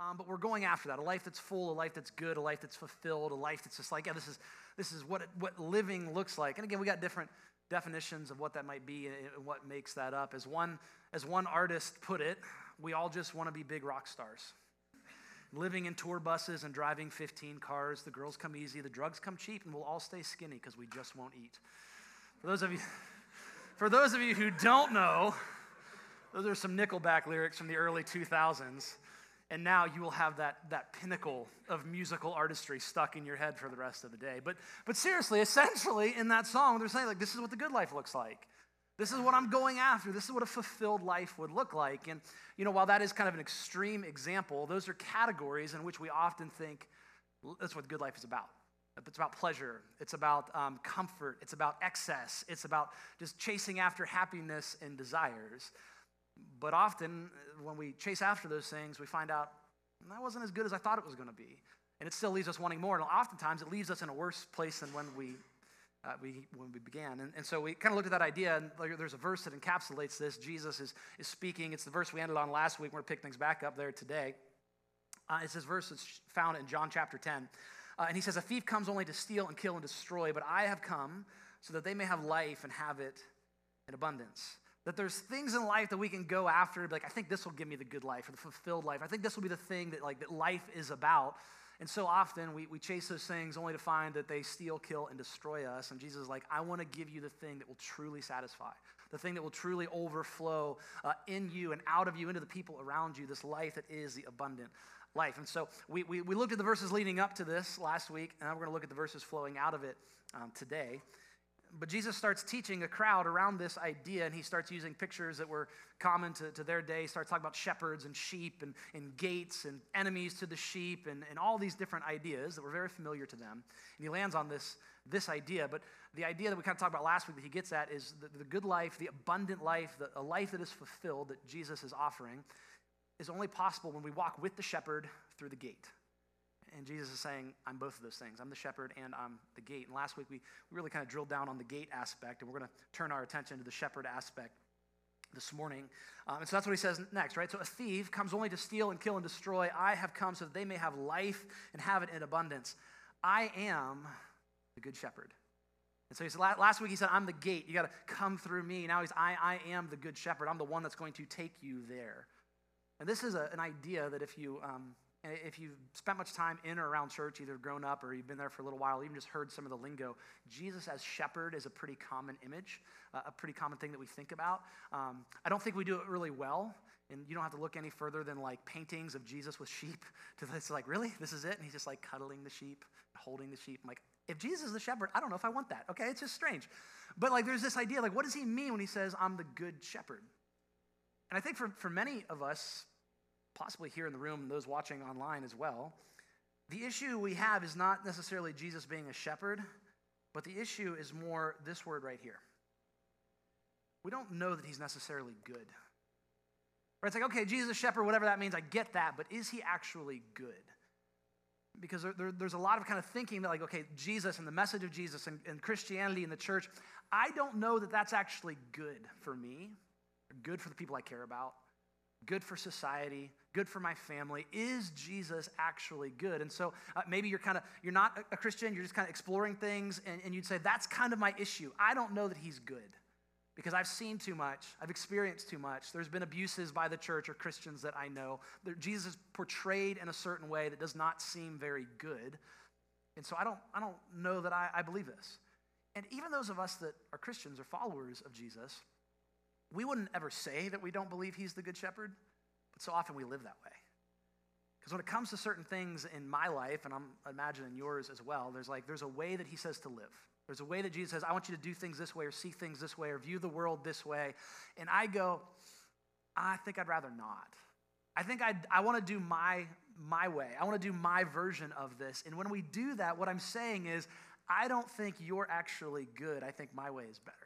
Um, but we're going after that a life that's full, a life that's good, a life that's fulfilled, a life that's just like, yeah, this is, this is what, it, what living looks like. And again, we got different definitions of what that might be and what makes that up. As one, as one artist put it, we all just want to be big rock stars. Living in tour buses and driving 15 cars, the girls come easy, the drugs come cheap, and we'll all stay skinny because we just won't eat. For those of you, for those of you who don't know, those are some Nickelback lyrics from the early 2000s. And now you will have that, that pinnacle of musical artistry stuck in your head for the rest of the day. But, but seriously, essentially, in that song, they're saying, like, this is what the good life looks like. This is what I'm going after. This is what a fulfilled life would look like. And, you know, while that is kind of an extreme example, those are categories in which we often think that's what good life is about. It's about pleasure. It's about um, comfort. It's about excess. It's about just chasing after happiness and desires. But often, when we chase after those things, we find out that wasn't as good as I thought it was going to be. And it still leaves us wanting more. And oftentimes, it leaves us in a worse place than when we, uh, we, when we began. And, and so we kind of looked at that idea, and there's a verse that encapsulates this. Jesus is, is speaking. It's the verse we ended on last week. We're going to pick things back up there today. Uh, it's this verse that's found in John chapter 10. Uh, and he says, A thief comes only to steal and kill and destroy, but I have come so that they may have life and have it in abundance. That there's things in life that we can go after, like, I think this will give me the good life or the fulfilled life. I think this will be the thing that, like, that life is about. And so often we, we chase those things only to find that they steal, kill, and destroy us. And Jesus is like, I want to give you the thing that will truly satisfy, the thing that will truly overflow uh, in you and out of you into the people around you, this life that is the abundant life. And so we, we, we looked at the verses leading up to this last week, and now we're going to look at the verses flowing out of it um, today. But Jesus starts teaching a crowd around this idea, and he starts using pictures that were common to, to their day. He starts talking about shepherds and sheep and, and gates and enemies to the sheep and, and all these different ideas that were very familiar to them. And he lands on this, this idea. But the idea that we kind of talked about last week that he gets at is the, the good life, the abundant life, the, a life that is fulfilled that Jesus is offering is only possible when we walk with the shepherd through the gate. And Jesus is saying, I'm both of those things. I'm the shepherd and I'm the gate. And last week we, we really kind of drilled down on the gate aspect, and we're going to turn our attention to the shepherd aspect this morning. Um, and so that's what he says next, right? So a thief comes only to steal and kill and destroy. I have come so that they may have life and have it in abundance. I am the good shepherd. And so he said, last week he said, I'm the gate. You got to come through me. Now he's, I, I am the good shepherd. I'm the one that's going to take you there. And this is a, an idea that if you, um, if you've spent much time in or around church, either grown up or you've been there for a little while, even just heard some of the lingo, Jesus as shepherd is a pretty common image, uh, a pretty common thing that we think about. Um, I don't think we do it really well. And you don't have to look any further than like paintings of Jesus with sheep to this, like, really? This is it? And he's just like cuddling the sheep, holding the sheep. I'm like, if Jesus is the shepherd, I don't know if I want that. Okay, it's just strange. But like, there's this idea, like, what does he mean when he says, I'm the good shepherd? And I think for, for many of us, possibly here in the room and those watching online as well, the issue we have is not necessarily Jesus being a shepherd, but the issue is more this word right here. We don't know that he's necessarily good. Right? It's like, okay, Jesus, shepherd, whatever that means, I get that, but is he actually good? Because there, there, there's a lot of kind of thinking that, like, okay, Jesus and the message of Jesus and, and Christianity and the church, I don't know that that's actually good for me, good for the people I care about, good for society, good for my family? Is Jesus actually good? And so uh, maybe you're kind of, you're not a Christian, you're just kind of exploring things, and, and you'd say, that's kind of my issue. I don't know that he's good because I've seen too much, I've experienced too much. There's been abuses by the church or Christians that I know. Jesus is portrayed in a certain way that does not seem very good. And so I don't, I don't know that I, I believe this. And even those of us that are Christians or followers of Jesus, we wouldn't ever say that we don't believe he's the good shepherd. But so often we live that way. Because when it comes to certain things in my life, and I'm imagining yours as well, there's like, there's a way that he says to live. There's a way that Jesus says, I want you to do things this way, or see things this way, or view the world this way. And I go, I think I'd rather not. I think I'd, I want to do my, my way. I want to do my version of this. And when we do that, what I'm saying is, I don't think you're actually good. I think my way is better.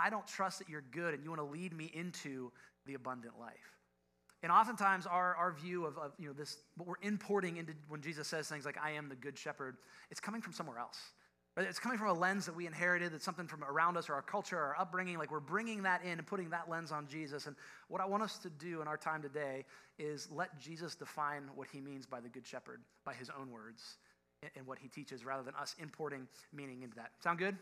I don't trust that you're good and you want to lead me into the abundant life. And oftentimes our, our view of, of, you know, this, what we're importing into when Jesus says things like, I am the good shepherd, it's coming from somewhere else. It's coming from a lens that we inherited, that's something from around us or our culture or our upbringing. Like we're bringing that in and putting that lens on Jesus. And what I want us to do in our time today is let Jesus define what he means by the Good Shepherd, by his own words, and what he teaches, rather than us importing meaning into that. Sound good?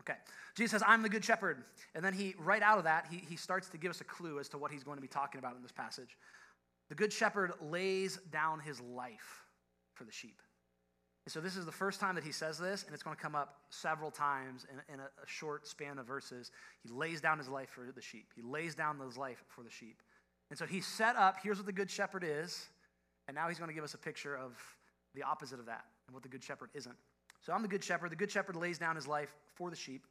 Okay. Jesus says, I'm the Good Shepherd. And then he, right out of that, he, he starts to give us a clue as to what he's going to be talking about in this passage. The Good Shepherd lays down his life for the sheep. And so this is the first time that he says this, and it's going to come up several times in, in a, a, short span of verses. He lays down his life for the sheep. He lays down his life for the sheep. And so he's set up, here's what the good shepherd is, and now he's going to give us a picture of the opposite of that and what the good shepherd isn't. So I'm the good shepherd. The good shepherd lays down his life for the sheep.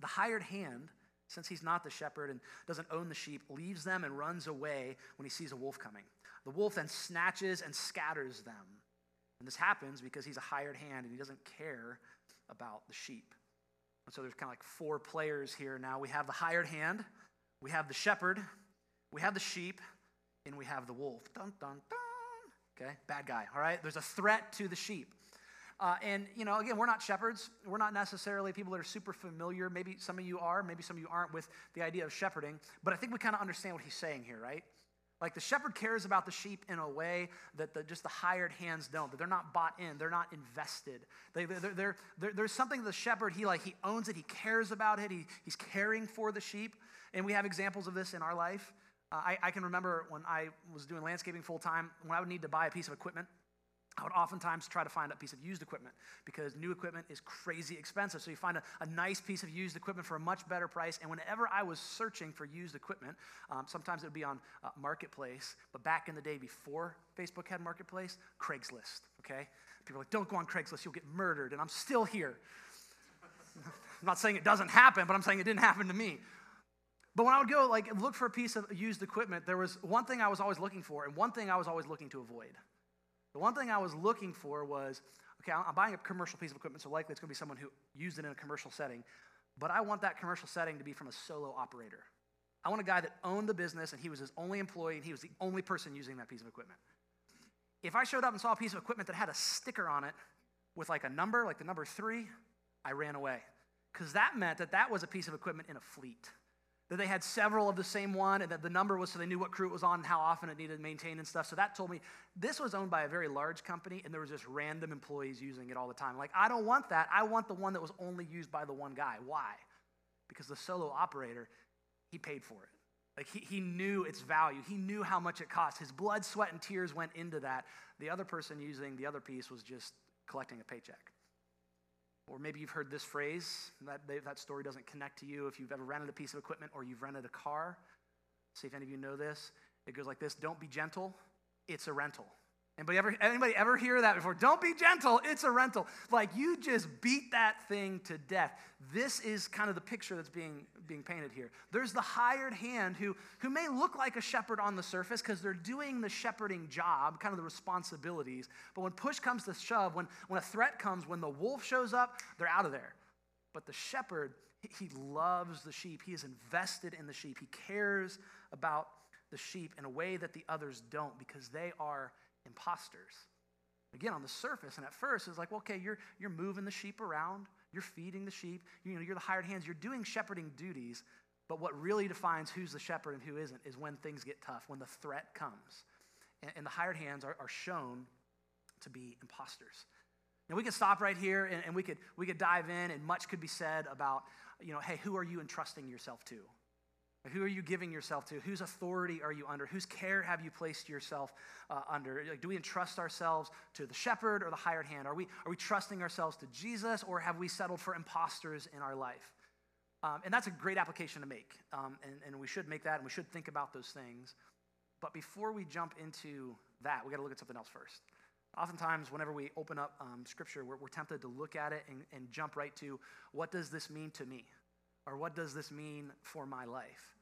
The hired hand, since he's not the shepherd and doesn't own the sheep, leaves them and runs away when he sees a wolf coming. The wolf then snatches and scatters them. And this happens because he's a hired hand and he doesn't care about the sheep. And so there's kind of like four players here now. We have the hired hand, we have the shepherd, we have the sheep, and we have the wolf. Dun, dun, dun. Okay, bad guy, all right? There's a threat to the sheep. Uh, and, you know, again, we're not shepherds. We're not necessarily people that are super familiar. Maybe some of you are, maybe some of you aren't with the idea of shepherding. But I think we kind of understand what he's saying here, right? Like the shepherd cares about the sheep in a way that the, just the hired hands don't. That they're not bought in. They're not invested. They, they're, there's something the shepherd he like he owns it. He cares about it. He, he's caring for the sheep. And we have examples of this in our life. Uh, I, I can remember when I was doing landscaping full time, when I would need to buy a piece of equipment. I would oftentimes try to find a piece of used equipment because new equipment is crazy expensive. So you find a, a nice piece of used equipment for a much better price. And whenever I was searching for used equipment, um, sometimes it would be on uh, Marketplace, but back in the day before Facebook had Marketplace, Craigslist, okay? People are like, don't go on Craigslist, you'll get murdered. And I'm still here. I'm not saying it doesn't happen, but I'm saying it didn't happen to me. But when I would go like look for a piece of used equipment, there was one thing I was always looking for and one thing I was always looking to avoid. The one thing I was looking for was okay, I'm buying a commercial piece of equipment, so likely it's going to be someone who used it in a commercial setting, but I want that commercial setting to be from a solo operator. I want a guy that owned the business and he was his only employee and he was the only person using that piece of equipment. If I showed up and saw a piece of equipment that had a sticker on it with like a number, like the number three, I ran away. Because that meant that that was a piece of equipment in a fleet that they had several of the same one and that the number was so they knew what crew it was on and how often it needed maintained and stuff. So that told me this was owned by a very large company and there was just random employees using it all the time. Like, I don't want that. I want the one that was only used by the one guy. Why? Because the solo operator, he paid for it. Like, he, he knew its value, he knew how much it cost. His blood, sweat, and tears went into that. The other person using the other piece was just collecting a paycheck. Or maybe you've heard this phrase, that, that story doesn't connect to you if you've ever rented a piece of equipment or you've rented a car. See if any of you know this. It goes like this Don't be gentle, it's a rental. Anybody ever, anybody ever hear that before? Don't be gentle, it's a rental. Like you just beat that thing to death. This is kind of the picture that's being, being painted here. There's the hired hand who, who may look like a shepherd on the surface because they're doing the shepherding job, kind of the responsibilities. But when push comes to shove, when, when a threat comes, when the wolf shows up, they're out of there. But the shepherd, he loves the sheep. He is invested in the sheep. He cares about the sheep in a way that the others don't because they are imposters. Again, on the surface, and at first, it's like, well, okay, you're, you're moving the sheep around, you're feeding the sheep, you know, you're the hired hands, you're doing shepherding duties, but what really defines who's the shepherd and who isn't is when things get tough, when the threat comes. And, and the hired hands are, are shown to be imposters. Now, we could stop right here and, and we, could, we could dive in, and much could be said about, you know, hey, who are you entrusting yourself to? Who are you giving yourself to? Whose authority are you under? Whose care have you placed yourself uh, under? Like, do we entrust ourselves to the shepherd or the hired hand? Are we, are we trusting ourselves to Jesus or have we settled for imposters in our life? Um, and that's a great application to make. Um, and, and we should make that and we should think about those things. But before we jump into that, we got to look at something else first. Oftentimes, whenever we open up um, scripture, we're, we're tempted to look at it and, and jump right to what does this mean to me? Or what does this mean for my life?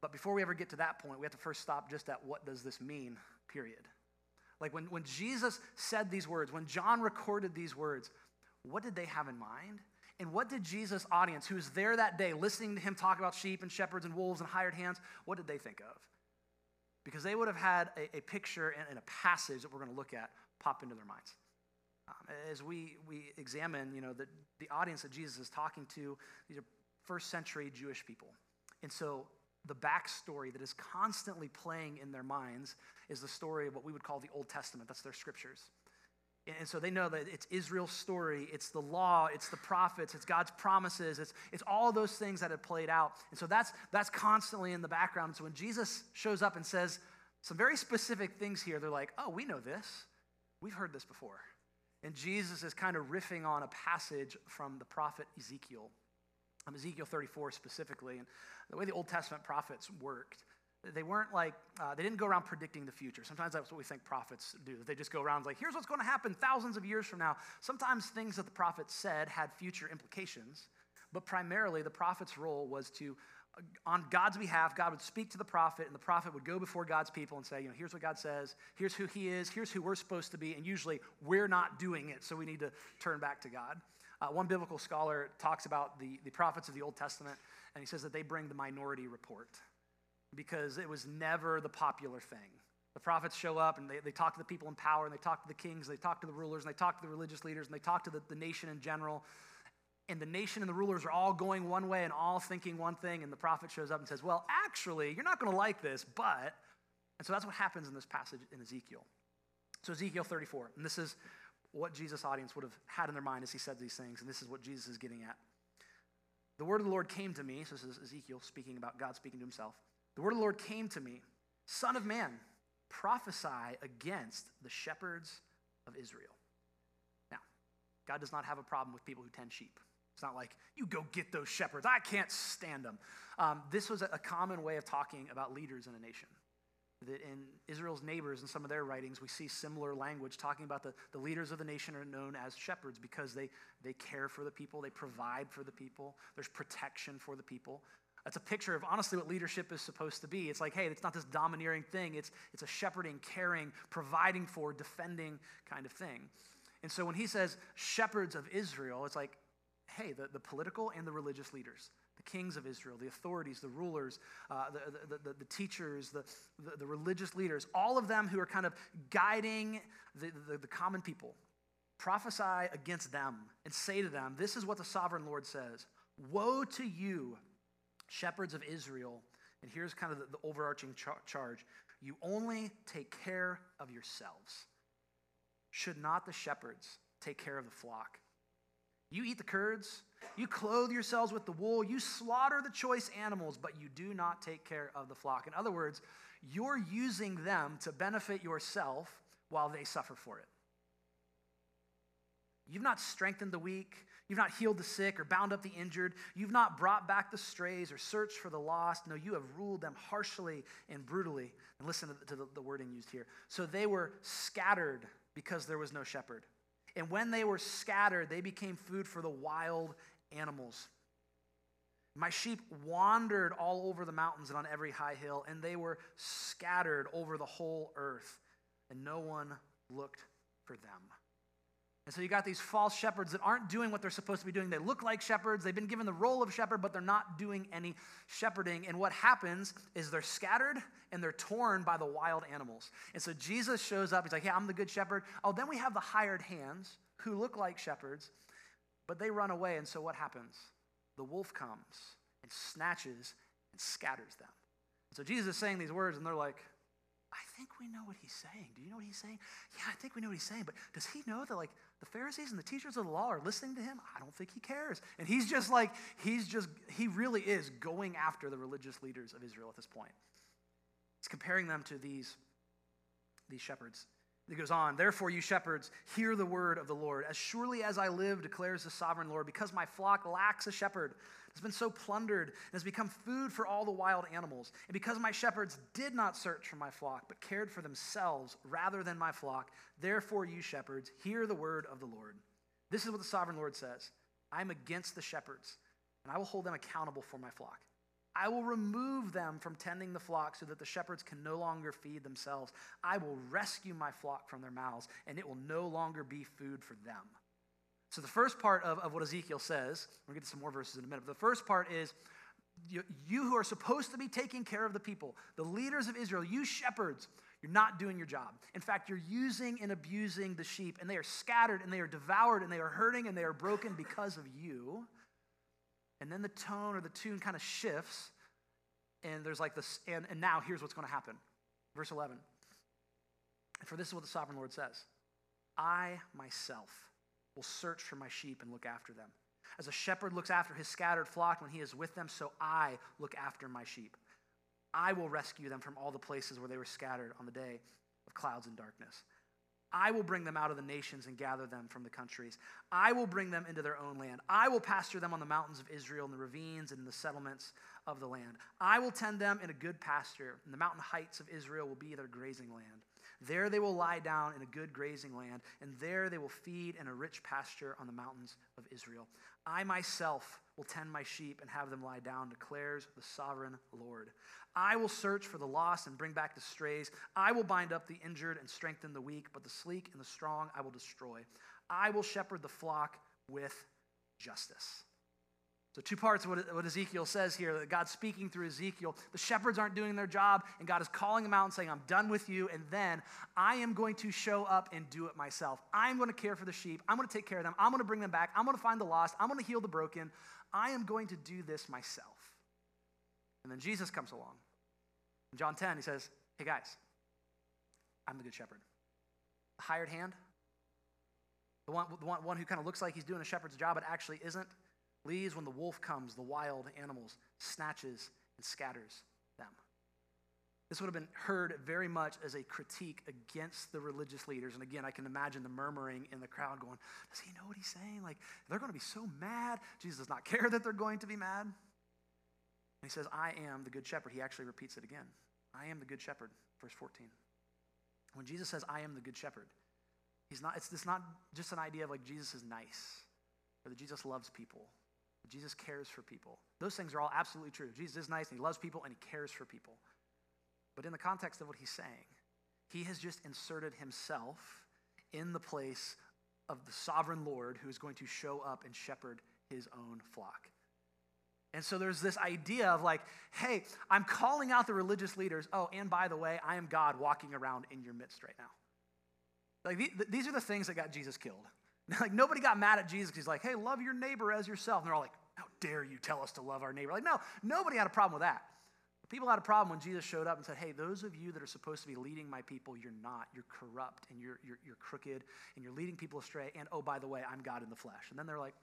But before we ever get to that point, we have to first stop just at what does this mean, period. Like when, when Jesus said these words, when John recorded these words, what did they have in mind? And what did Jesus' audience, who was there that day listening to him talk about sheep and shepherds and wolves and hired hands, what did they think of? Because they would have had a, a picture and, and, a passage that we're going to look at pop into their minds. Um, as we, we examine, you know, the, the audience that Jesus is talking to, these are first century Jewish people. And so the backstory that is constantly playing in their minds is the story of what we would call the Old Testament. That's their scriptures. And so they know that it's Israel's story, it's the law, it's the prophets, it's God's promises, it's, it's all those things that have played out. And so that's, that's constantly in the background. And so when Jesus shows up and says some very specific things here, they're like, oh, we know this. We've heard this before. And Jesus is kind of riffing on a passage from the prophet Ezekiel, Ezekiel 34 specifically. And the way the Old Testament prophets worked, they weren't like, uh, they didn't go around predicting the future. Sometimes that's what we think prophets do. They just go around like, here's what's going to happen thousands of years from now. Sometimes things that the prophets said had future implications, but primarily the prophet's role was to, uh, on God's behalf, God would speak to the prophet, and the prophet would go before God's people and say, you know, here's what God says, here's who he is, here's who we're supposed to be, and usually we're not doing it, so we need to turn back to God. Uh, one biblical scholar talks about the, the prophets of the Old Testament, and he says that they bring the minority report because it was never the popular thing. The prophets show up and they, they talk to the people in power and they talk to the kings, they talk to the rulers, and they talk to the religious leaders, and they talk to the, the nation in general. And the nation and the rulers are all going one way and all thinking one thing. And the prophet shows up and says, Well, actually, you're not going to like this, but. And so that's what happens in this passage in Ezekiel. So, Ezekiel 34, and this is what Jesus' audience would have had in their mind as he said these things, and this is what Jesus is getting at. The word of the Lord came to me, so this is Ezekiel speaking about God speaking to himself. The word of the Lord came to me Son of man, prophesy against the shepherds of Israel. Now, God does not have a problem with people who tend sheep. It's not like, you go get those shepherds. I can't stand them. Um, this was a common way of talking about leaders in a nation. That in Israel's neighbors, in some of their writings, we see similar language talking about the, the leaders of the nation are known as shepherds because they, they care for the people, they provide for the people, there's protection for the people. That's a picture of honestly what leadership is supposed to be. It's like, hey, it's not this domineering thing, it's, it's a shepherding, caring, providing for, defending kind of thing. And so when he says shepherds of Israel, it's like, hey, the, the political and the religious leaders, the kings of Israel, the authorities, the rulers, uh, the, the, the, the, teachers, the, the, the, religious leaders, all of them who are kind of guiding the, the, the common people, prophesy against them and say to them, This is what the sovereign Lord says Woe to you! shepherds of Israel, and here's kind of the, the overarching char- charge you only take care of yourselves. Should not the shepherds take care of the flock? You eat the curds, you clothe yourselves with the wool, you slaughter the choice animals, but you do not take care of the flock. In other words, you're using them to benefit yourself while they suffer for it. You've not strengthened the weak. You've not healed the sick or bound up the injured. You've not brought back the strays or searched for the lost. No, you have ruled them harshly and brutally. And listen to, the, the wording used here. So they were scattered because there was no shepherd. And when they were scattered, they became food for the wild animals. My sheep wandered all over the mountains and on every high hill, and they were scattered over the whole earth, and no one looked for them. And so you got these false shepherds that aren't doing what they're supposed to be doing. They look like shepherds. They've been given the role of shepherd, but they're not doing any shepherding. And what happens is they're scattered and they're torn by the wild animals. And so Jesus shows up. He's like, "Hey, I'm the good shepherd." Oh, then we have the hired hands who look like shepherds, but they run away. And so what happens? The wolf comes and snatches and scatters them. So Jesus is saying these words, and they're like, I think we know what he's saying. Do you know what he's saying? Yeah, I think we know what he's saying. But does he know that, like, the Pharisees and the teachers of the law are listening to him? I don't think he cares. And he's just like, he's just, he really is going after the religious leaders of Israel at this point. He's comparing them to these, these shepherds. He goes on, therefore, you shepherds, hear the word of the Lord. As surely as I live, declares the sovereign Lord, because my flock lacks a shepherd has been so plundered and has become food for all the wild animals. And because my shepherds did not search for my flock, but cared for themselves rather than my flock, therefore, you shepherds, hear the word of the Lord. This is what the sovereign Lord says I am against the shepherds, and I will hold them accountable for my flock. I will remove them from tending the flock so that the shepherds can no longer feed themselves. I will rescue my flock from their mouths, and it will no longer be food for them. So, the first part of, of what Ezekiel says, we're going to get to some more verses in a minute, but the first part is you, you who are supposed to be taking care of the people, the leaders of Israel, you shepherds, You're not doing your job. In fact, you're using and abusing the sheep, and they are scattered, and they are devoured, and they are hurting, and they are broken because of you. And then the tone or the tune kind of shifts, and there's like this, and, and now here's what's going to happen. Verse 11. For this is what the sovereign Lord says I myself will search for my sheep and look after them. As a shepherd looks after his scattered flock when he is with them, so I look after my sheep. I will rescue them from all the places where they were scattered on the day of clouds and darkness. I will bring them out of the nations and gather them from the countries. I will bring them into their own land. I will pasture them on the mountains of Israel, in the ravines, and in the settlements of the land. I will tend them in a good pasture, and the mountain heights of Israel will be their grazing land. There they will lie down in a good grazing land, and there they will feed in a rich pasture on the mountains of Israel. I myself will tend my sheep and have them lie down, declares the sovereign Lord. I will search for the lost and bring back the strays. I will bind up the injured and strengthen the weak, but the sleek and the strong I will destroy. I will shepherd the flock with justice. So, two parts of what, what Ezekiel says here that God's speaking through Ezekiel. The shepherds aren't doing their job, and God is calling them out and saying, I'm done with you, and then I am going to show up and do it myself. I'm going to care for the sheep. I'm going to take care of them. I'm going to bring them back. I'm going to find the lost. I'm going to heal the broken. I am going to do this myself. And then Jesus comes along. In John 10, he says, Hey guys, I'm the good shepherd. The hired hand, the one, the one, one who kind of looks like he's doing a shepherd's job, but actually isn't leaves when the wolf comes, the wild animals, snatches and scatters them. This would have been heard very much as a critique against the religious leaders. And again, I can imagine the murmuring in the crowd going, Does he know what he's saying? Like, they're going to be so mad. Jesus does not care that they're going to be mad. And he says, I am the good shepherd. He actually repeats it again. I am the good shepherd, verse 14. When Jesus says, I am the good shepherd, he's not, it's, it's not just an idea of like Jesus is nice or that Jesus loves people Jesus cares for people. Those things are all absolutely true. Jesus is nice and he loves people and he cares for people. But in the context of what he's saying, he has just inserted himself in the place of the sovereign Lord who is going to show up and shepherd his own flock. And so there's this idea of like, hey, I'm calling out the religious leaders. Oh, and by the way, I am God walking around in your midst right now. Like these are the things that got Jesus killed. Like nobody got mad at Jesus because he's like, hey, love your neighbor as yourself. And they're all like, how dare you tell us to love our neighbor? Like, no, nobody had a problem with that. People had a problem when Jesus showed up and said, Hey, those of you that are supposed to be leading my people, you're not. You're corrupt and you're, you're, you're crooked and you're leading people astray. And oh, by the way, I'm God in the flesh. And then they're like,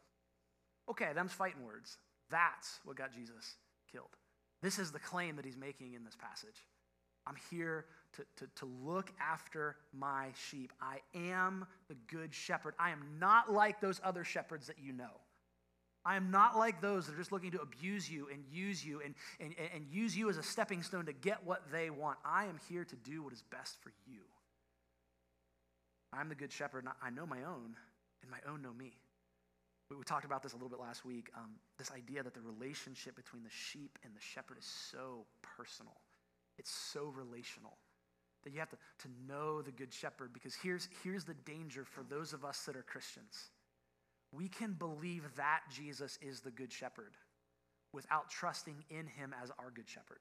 Okay, them's fighting words. That's what got Jesus killed. This is the claim that he's making in this passage. I'm here to, to, to look after my sheep. I am the good shepherd. I am not like those other shepherds that you know. I am not like those that are just looking to abuse you and use you and, and, and use you as a stepping stone to get what they want. I am here to do what is best for you. I'm the good shepherd, and I know my own, and my own know me. We, we talked about this a little bit last week um, this idea that the relationship between the sheep and the shepherd is so personal, it's so relational that you have to, to know the good shepherd because here's, here's the danger for those of us that are Christians. We can believe that Jesus is the good shepherd without trusting in him as our good shepherd.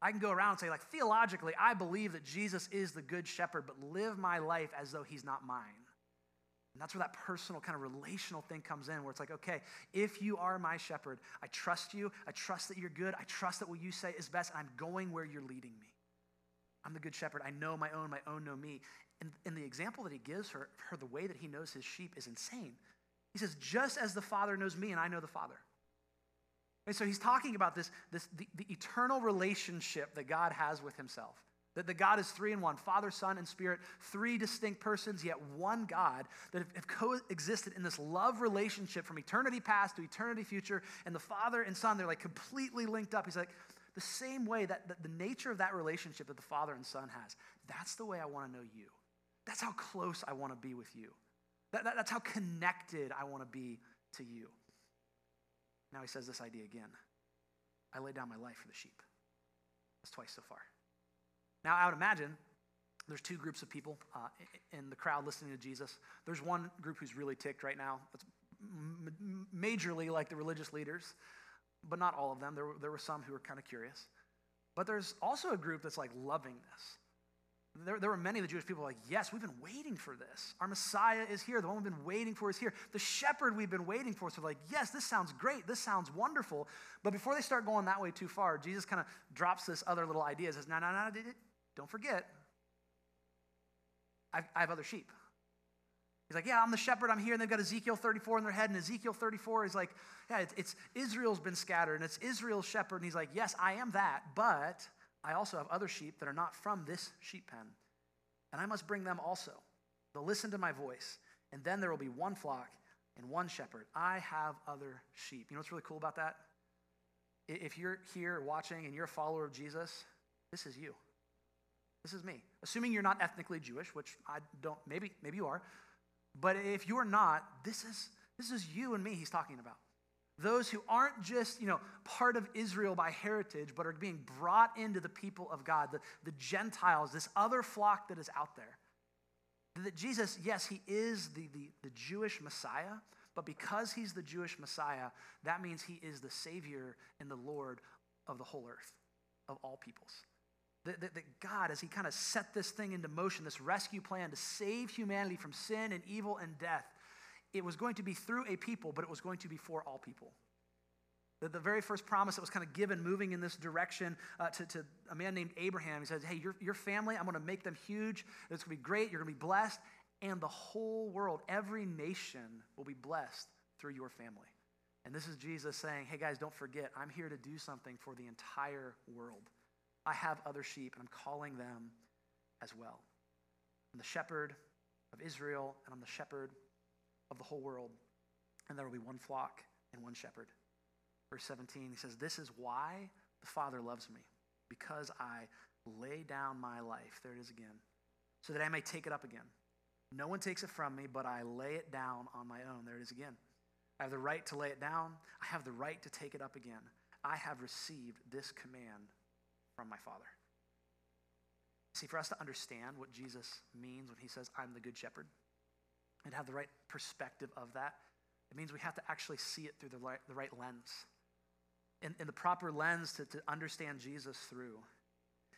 I can go around and say, like, theologically, I believe that Jesus is the good shepherd, but live my life as though he's not mine. And that's where that personal kind of relational thing comes in, where it's like, okay, if you are my shepherd, I trust you. I trust that you're good. I trust that what you say is best. I'm going where you're leading me. I'm the good shepherd. I know my own, my own know me. And, and the example that he gives her, her, the way that he knows his sheep is insane. He says, just as the Father knows me and I know the Father. And so he's talking about this, this the, the eternal relationship that God has with himself. That the God is three in one Father, Son, and Spirit, three distinct persons, yet one God that have, have coexisted in this love relationship from eternity past to eternity future. And the Father and Son, they're like completely linked up. He's like, the same way that, that the nature of that relationship that the Father and Son has, that's the way I want to know you. That's how close I want to be with you. That, that, that's how connected I want to be to you. Now he says this idea again I lay down my life for the sheep. That's twice so far. Now, I would imagine there's two groups of people uh, in the crowd listening to Jesus. There's one group who's really ticked right now. That's majorly like the religious leaders but not all of them. There there were some who were kind of curious. But there's also a group that's like loving this. There, there were many of the Jewish people like, yes, we've been waiting for this. Our Messiah is here. The one we've been waiting for is here. The shepherd we've been waiting for. So like, yes, this sounds great. This sounds wonderful. But before they start going that way too far, Jesus kind of drops this other little idea. Says, no, no, no, don't forget. I, I have other sheep. He's like, yeah, I'm the shepherd. I'm here. And they've got Ezekiel 34 in their head. And Ezekiel 34 is like, yeah, it's, it's Israel's been scattered and it's Israel's shepherd. And he's like, yes, I am that. But I also have other sheep that are not from this sheep pen, and I must bring them also. They'll listen to my voice, and then there will be one flock and one shepherd. I have other sheep. You know what's really cool about that? If you're here watching and you're a follower of Jesus, this is you. This is me. Assuming you're not ethnically Jewish, which I don't, maybe, maybe you are. But if you are not, this is, this is you and me he's talking about. Those who aren't just, you know, part of Israel by heritage, but are being brought into the people of God, the, the Gentiles, this other flock that is out there. That Jesus, yes, he is the, the, the Jewish Messiah, but because he's the Jewish Messiah, that means he is the Savior and the Lord of the whole earth, of all peoples. That, that, that, God, as He kind of set this thing into motion, this rescue plan to save humanity from sin and evil and death, it was going to be through a people, but it was going to be for all people. The, the very first promise that was kind of given, moving in this direction uh, to, to a man named Abraham, he says, Hey, your, your family, I'm going to make them huge. It's going to be great. You're going to be blessed. And the whole world, every nation will be blessed through your family. And this is Jesus saying, Hey, guys, don't forget, I'm here to do something for the entire world. I have other sheep, and I'm calling them as well. I'm the shepherd of Israel, and I'm the shepherd of the whole world, and there will be one flock and one shepherd. Verse 17, he says, This is why the Father loves me, because I lay down my life. There it is again, so that I may take it up again. No one takes it from me, but I lay it down on my own. There it is again. I have the right to lay it down, I have the right to take it up again. I have received this command from my Father. See, for us to understand what Jesus means when he says, I'm the good shepherd, and have the right perspective of that, it means we have to actually see it through the right, the right lens. And, and the proper lens to, to understand Jesus through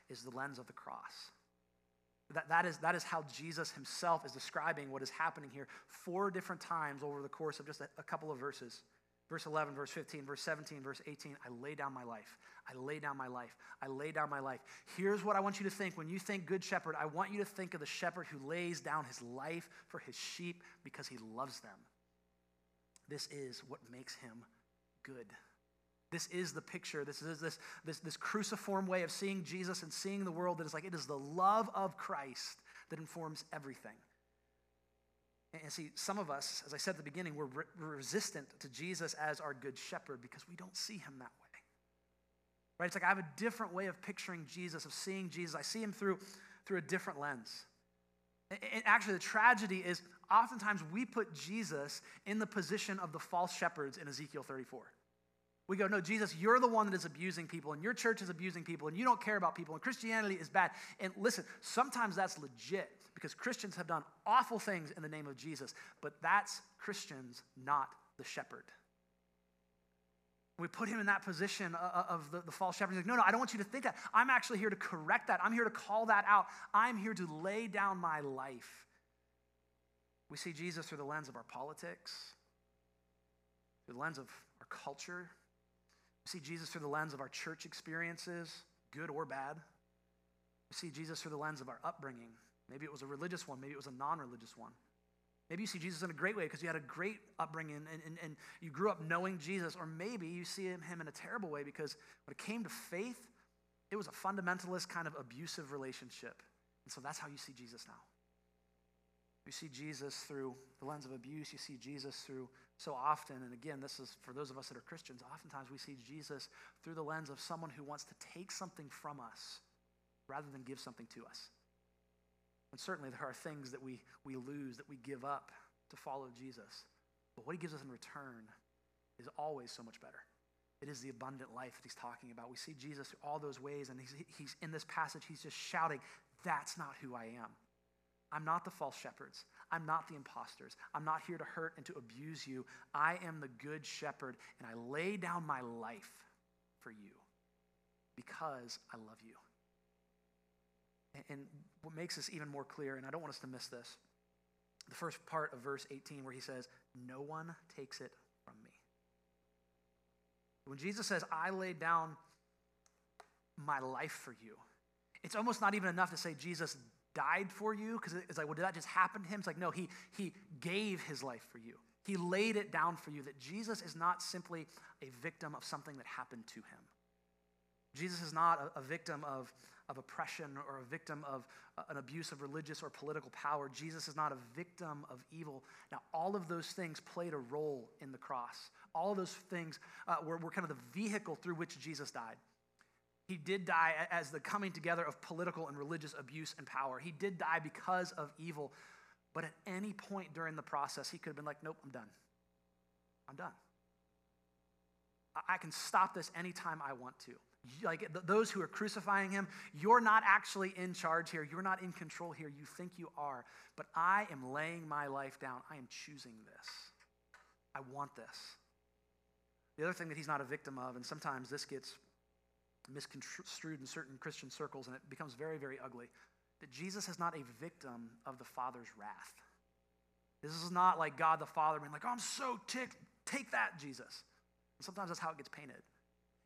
is the lens of the cross. That, that, is, that is how Jesus himself is describing what is happening here four different times over the course of just a, a couple of verses. Verse 11, verse 15, verse 17, verse 18, I lay down my life. I lay down my life. I lay down my life. Here's what I want you to think. When you think good shepherd, I want you to think of the shepherd who lays down his life for his sheep because he loves them. This is what makes him good. This is the picture. This is this, this, this cruciform way of seeing Jesus and seeing the world that is like it is the love of Christ that informs everything. And see, some of us, as I said at the beginning, we're, re- resistant to Jesus as our good shepherd because we don't see him that way. Right? It's like I have a different way of picturing Jesus, of seeing Jesus. I see him through, through a different lens. And actually, the tragedy is oftentimes we put Jesus in the position of the false shepherds in Ezekiel 34. We go, no, Jesus, you're the one that is abusing people, and your church is abusing people, and you don't care about people, and Christianity is bad. And listen, sometimes that's legit because Christians have done awful things in the name of Jesus, but that's Christians, not the shepherd. We put him in that position uh, uh, of the, the false shepherd. He's like, no, no, I don't want you to think that. I'm actually here to correct that. I'm here to call that out. I'm here to lay down my life. We see Jesus through the lens of our politics, through the lens of our culture. We see Jesus through the lens of our church experiences, good or bad. We see Jesus through the lens of our upbringing. Maybe it was a religious one, maybe it was a non religious one. Maybe you see Jesus in a great way because you had a great upbringing and, and, and you grew up knowing Jesus. Or maybe you see him in a terrible way because when it came to faith, it was a fundamentalist kind of abusive relationship. And so that's how you see Jesus now. You see Jesus through the lens of abuse. You see Jesus through so often, and again, this is for those of us that are Christians, oftentimes we see Jesus through the lens of someone who wants to take something from us rather than give something to us. And certainly there are things that we, we lose, that we give up to follow Jesus. But what he gives us in return is always so much better. It is the abundant life that he's talking about. We see Jesus all those ways, and he's, he's in this passage, he's just shouting, That's not who I am. I'm not the false shepherds. I'm not the imposters. I'm not here to hurt and to abuse you. I am the good shepherd, and I lay down my life for you because I love you. And what makes this even more clear, and I don't want us to miss this, the first part of verse 18 where he says, No one takes it from me. When Jesus says, I laid down my life for you, it's almost not even enough to say Jesus died for you, because it's like, well, did that just happen to him? It's like, no, he, he gave his life for you. He laid it down for you that Jesus is not simply a victim of something that happened to him. Jesus is not a, a victim of, of oppression or a victim of uh, an abuse of religious or political power. Jesus is not a victim of evil. Now, all of those things played a role in the cross. All of those things uh, were, were kind of the vehicle through which Jesus died. He did die as the coming together of political and religious abuse and power. He did die because of evil. But at any point during the process, he could have been like, nope, I'm done. I'm done. I can stop this anytime I want to. Like those who are crucifying him, you're not actually in charge here. You're not in control here. You think you are. But I am laying my life down. I am choosing this. I want this. The other thing that he's not a victim of, and sometimes this gets misconstrued in certain Christian circles and it becomes very, very ugly, that Jesus is not a victim of the Father's wrath. This is not like God the Father being like, oh, I'm so ticked. Take that, Jesus. And sometimes that's how it gets painted.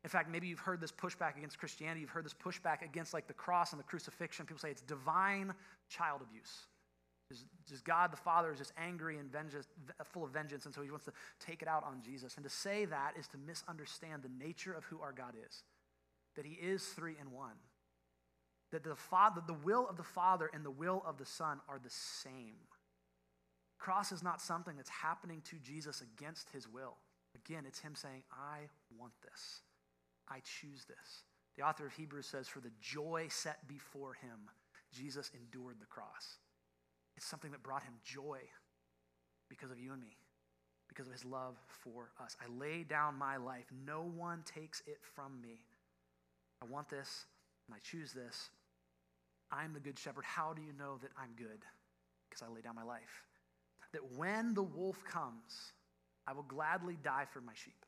In fact, maybe you've heard this pushback against Christianity. You've heard this pushback against like the cross and the crucifixion. People say it's divine child abuse. Just, God the Father is just angry and vengeance, full of vengeance, and so he wants to take it out on Jesus. And to say that is to misunderstand the nature of who our God is. That he is three in one that the, father, the will of the Father and the will of the Son are the same. Cross is not something that's happening to Jesus against his will. Again, it's him saying, I want this. I choose this. The author of Hebrews says, For the joy set before him, Jesus endured the cross. It's something that brought him joy because of you and me, because of his love for us. I lay down my life. No one takes it from me. I want this, and I choose this I'm the good shepherd. How do you know that I'm good? Because I lay down my life. That when the wolf comes, I will gladly die for my sheep.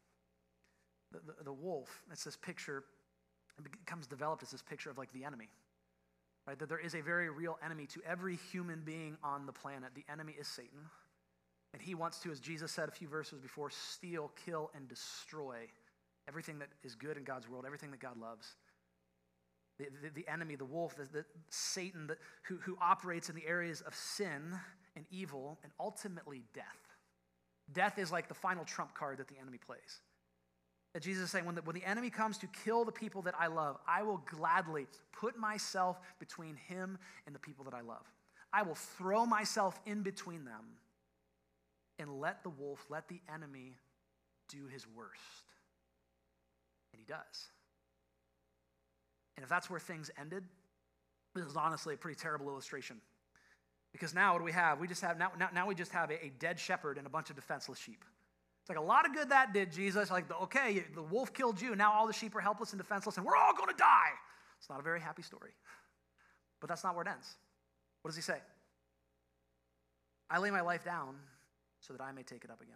The, the, the wolf, it's this picture, it becomes developed as this picture of like the enemy. Right? That there is a very real enemy to every human being on the planet. The enemy is Satan. And he wants to, as Jesus said a few verses before, steal, kill, and destroy everything that is good in God's world, everything that God loves the, the, the enemy, the wolf, the, the Satan that, who, who operates in the areas of sin and evil and ultimately death. Death is like the final trump card that the enemy plays. That Jesus is saying, when the, when the enemy comes to kill the people that I love, I will gladly put myself between him and the people that I love. I will throw myself in between them and let the wolf, let the enemy do his worst. And he does. And if that's where things ended, this is honestly a pretty terrible illustration. Because now what do we have? We just have now, now, now we just have a, a dead shepherd and a bunch of defenseless sheep. It's like a lot of good that did, Jesus. Like, okay, the wolf killed you. Now all the sheep are helpless and defenseless, and we're all going to die. It's not a very happy story. But that's not where it ends. What does he say? I lay my life down so that I may take it up again.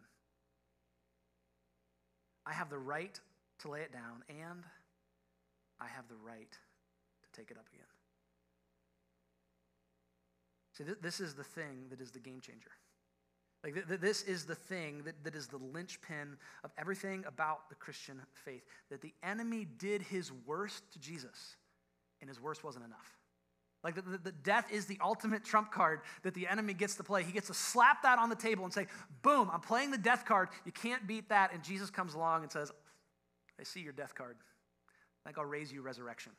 I have the right to lay it down, and I have the right to take it up again. See, this is the thing that is the game changer. Like, th- th- this is the thing that, that is the linchpin of everything about the Christian faith. That the enemy did his worst to Jesus, and his worst wasn't enough. Like, the, the, the death is the ultimate trump card that the enemy gets to play. He gets to slap that on the table and say, Boom, I'm playing the death card. You can't beat that. And Jesus comes along and says, I see your death card. Like I'll raise you resurrection,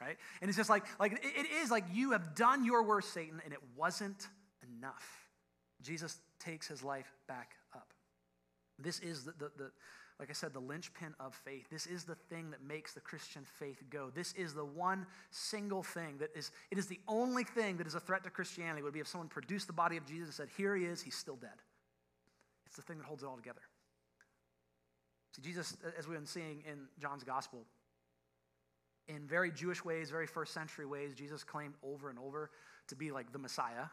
right? And it's just like, like it is like you have done your worst, Satan, and it wasn't enough. Jesus takes his life back up. This is the, the, the like I said, the linchpin of faith. This is the thing that makes the Christian faith go. This is the one single thing that is, it is the only thing that is a threat to Christianity would be if someone produced the body of Jesus and said, here he is, he's still dead. It's the thing that holds it all together. See, Jesus, as we've been seeing in John's gospel, in very Jewish ways, very first century ways, Jesus claimed over and over to be like the Messiah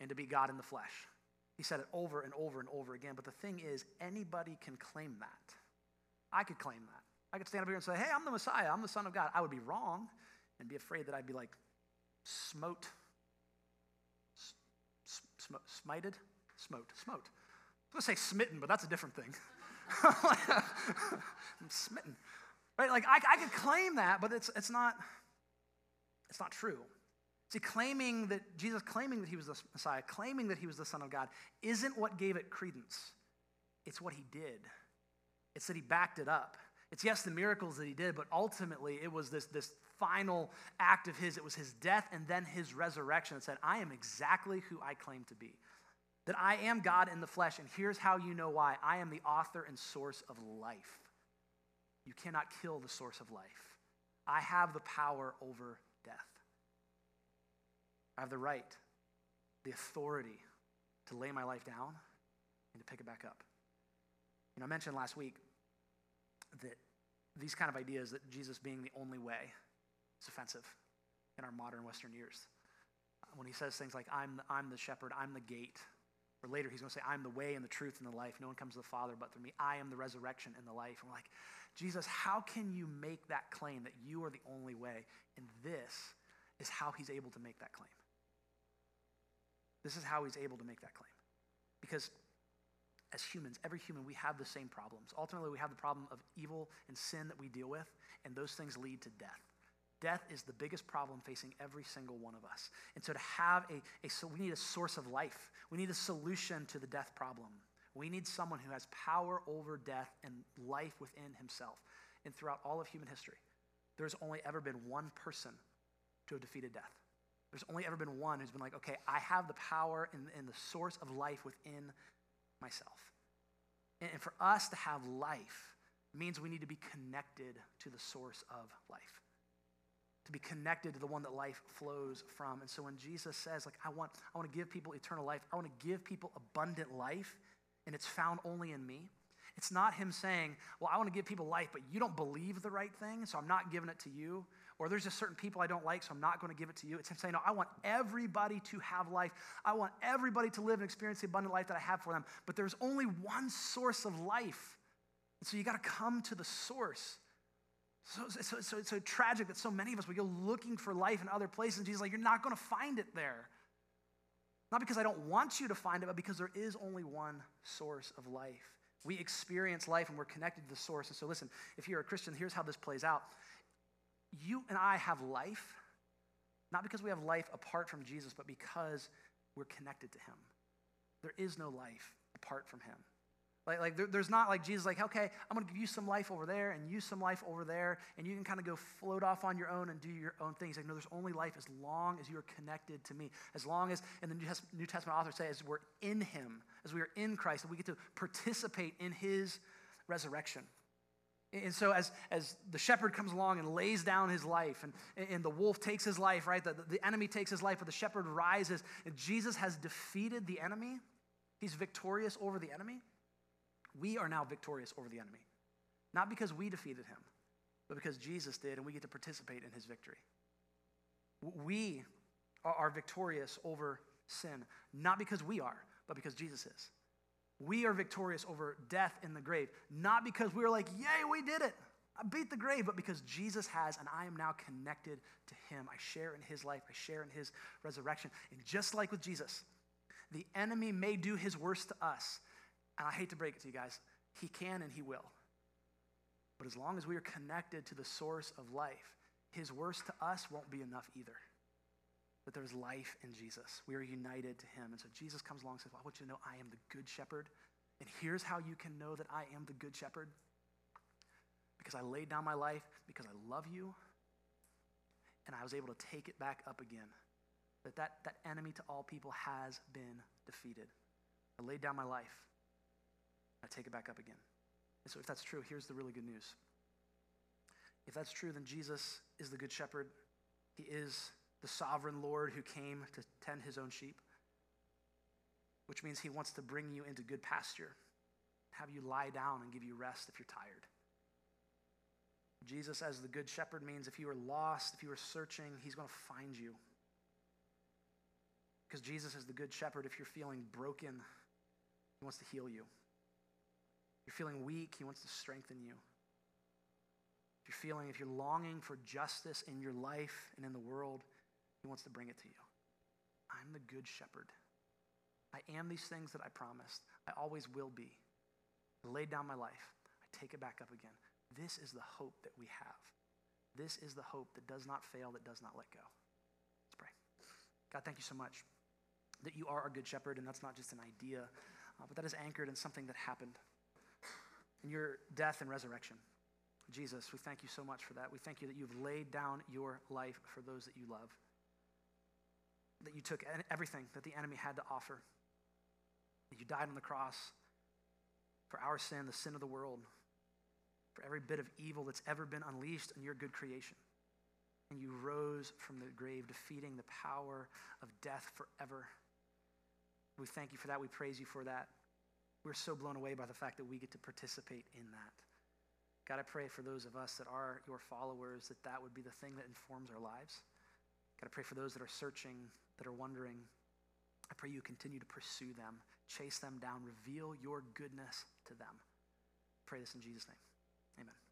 and to be God in the flesh. He said it over and over and over again. But the thing is, anybody can claim that. I could claim that. I could stand up here and say, hey, I'm the Messiah, I'm the Son of God. I would be wrong and be afraid that I'd be like smote, sm- smited, smote, smote. I was going to say smitten, but that's a different thing. I'm smitten. Right? Like I, I could claim that, but it's, it's not, it's not true. See, claiming that Jesus claiming that he was the Messiah, claiming that he was the Son of God, isn't what gave it credence. It's what he did. It's that he backed it up. It's yes, the miracles that he did, but ultimately it was this, this final act of his. It was his death and then his resurrection that said, I am exactly who I claim to be. That I am God in the flesh, and here's how you know why. I am the author and source of life. You cannot kill the source of life. I have the power over death. I have the right, the authority to lay my life down and to pick it back up. You know, I mentioned last week that these kind of ideas that Jesus being the only way is offensive in our modern Western ears. When he says things like, I'm, I'm the shepherd, I'm the gate, or later he's going to say, I'm the way and the truth and the life. No one comes to the Father but through me. I am the resurrection and the life. And we're like, Jesus, how can you make that claim that you are the only way? And this is how he's able to make that claim. This is how he's able to make that claim. Because as humans, every human, we have the same problems. Ultimately, we have the problem of evil and sin that we deal with, and those things lead to death. Death is the biggest problem facing every single one of us. And so to have a, a so we need a source of life. We need a solution to the death problem. We need someone who has power over death and life within himself. And throughout all of human history, there's only ever been one person to have defeated death. There's only ever been one who's been like, okay, I have the power and, and the source of life within myself. And, and for us to have life means we need to be connected to the source of life to be connected to the one that life flows from. And so when Jesus says, like, I want, I want to give people eternal life, I want to give people abundant life, and it's found only in me. It's not him saying, Well, I want to give people life, but you don't believe the right thing, so I'm not giving it to you. Or there's just certain people I don't like, so I'm not going to give it to you. It's him saying, No, I want everybody to have life. I want everybody to live and experience the abundant life that I have for them. But there's only one source of life. And so you got to come to the source. So, so, so, it's so tragic that so many of us, we go looking for life in other places. And Jesus like, You're not going to find it there. Not because I don't want you to find it, but because there is only one source of life. We experience life and we're connected to the source. And so, listen, if you're a Christian, here's how this plays out. You and I have life, not because we have life apart from Jesus, but because we're connected to Him. There is no life apart from Him. Like, like there, there's not like Jesus, like, okay, I'm going to give you some life over there and you some life over there, and you can kind of go float off on your own and do your own things. Like, no, there's only life as long as you are connected to me. As long as, and the New Testament author says, we're in him, as we are in Christ, and we get to participate in his resurrection. And so, as, as the shepherd comes along and lays down his life, and, and the wolf takes his life, right? The, the enemy takes his life, but the shepherd rises, and Jesus has defeated the enemy. He's victorious over the enemy. We are now victorious over the enemy. Not because we defeated him, but because Jesus did, and we get to participate in his victory. We are victorious over sin, not because we are, but because Jesus is. We are victorious over death in the grave, not because we are like, yay, we did it. I beat the grave, but because Jesus has, and I am now connected to him. I share in his life, I share in his resurrection. And just like with Jesus, the enemy may do his worst to us, and I hate to break it to you guys, he can and he will. But as long as we are connected to the source of life, his worst to us won't be enough either. But there's life in Jesus. We are united to him. And so Jesus comes along and says, well, I want you to know I am the good shepherd. And here's how you can know that I am the good shepherd because I laid down my life, because I love you, and I was able to take it back up again. That, that that enemy to all people has been defeated. I laid down my life. I take it back up again. And so, if that's true, here's the really good news. If that's true, then Jesus is the good shepherd. He is the sovereign Lord who came to tend his own sheep, which means he wants to bring you into good pasture, have you lie down and give you rest if you're tired. Jesus, as the good shepherd, means if you are lost, if you are searching, he's going to find you. Because Jesus is the good shepherd. If you're feeling broken, he wants to heal you you're feeling weak, He wants to strengthen you. If you're feeling, if you're longing for justice in your life and in the world, Wants to bring it to you. I'm the good shepherd. I am these things that I promised. I always will be. I laid down my life. I take it back up again. This is the hope that we have. This is the hope that does not fail, that does not let go. Let's pray. God, thank you so much that you are our good shepherd, and that's not just an idea, uh, but that is anchored in something that happened in your death and resurrection. Jesus, we thank you so much for that. We thank you that you've laid down your life for those that you love, that you took everything that the enemy had to offer, that you died on the cross for our sin, the sin of the world, for every bit of evil that's ever been unleashed in your good creation. And you rose from the grave, defeating the power of death forever. We thank you for that. We praise you for that. We're so blown away by the fact that we get to participate in that. God, I pray for those of us that are your followers that that would be the thing that informs our lives. God, I pray for those that are searching, that are wondering. I pray you continue to pursue them, chase them down, reveal your goodness to them. I pray this in Jesus' name. Amen.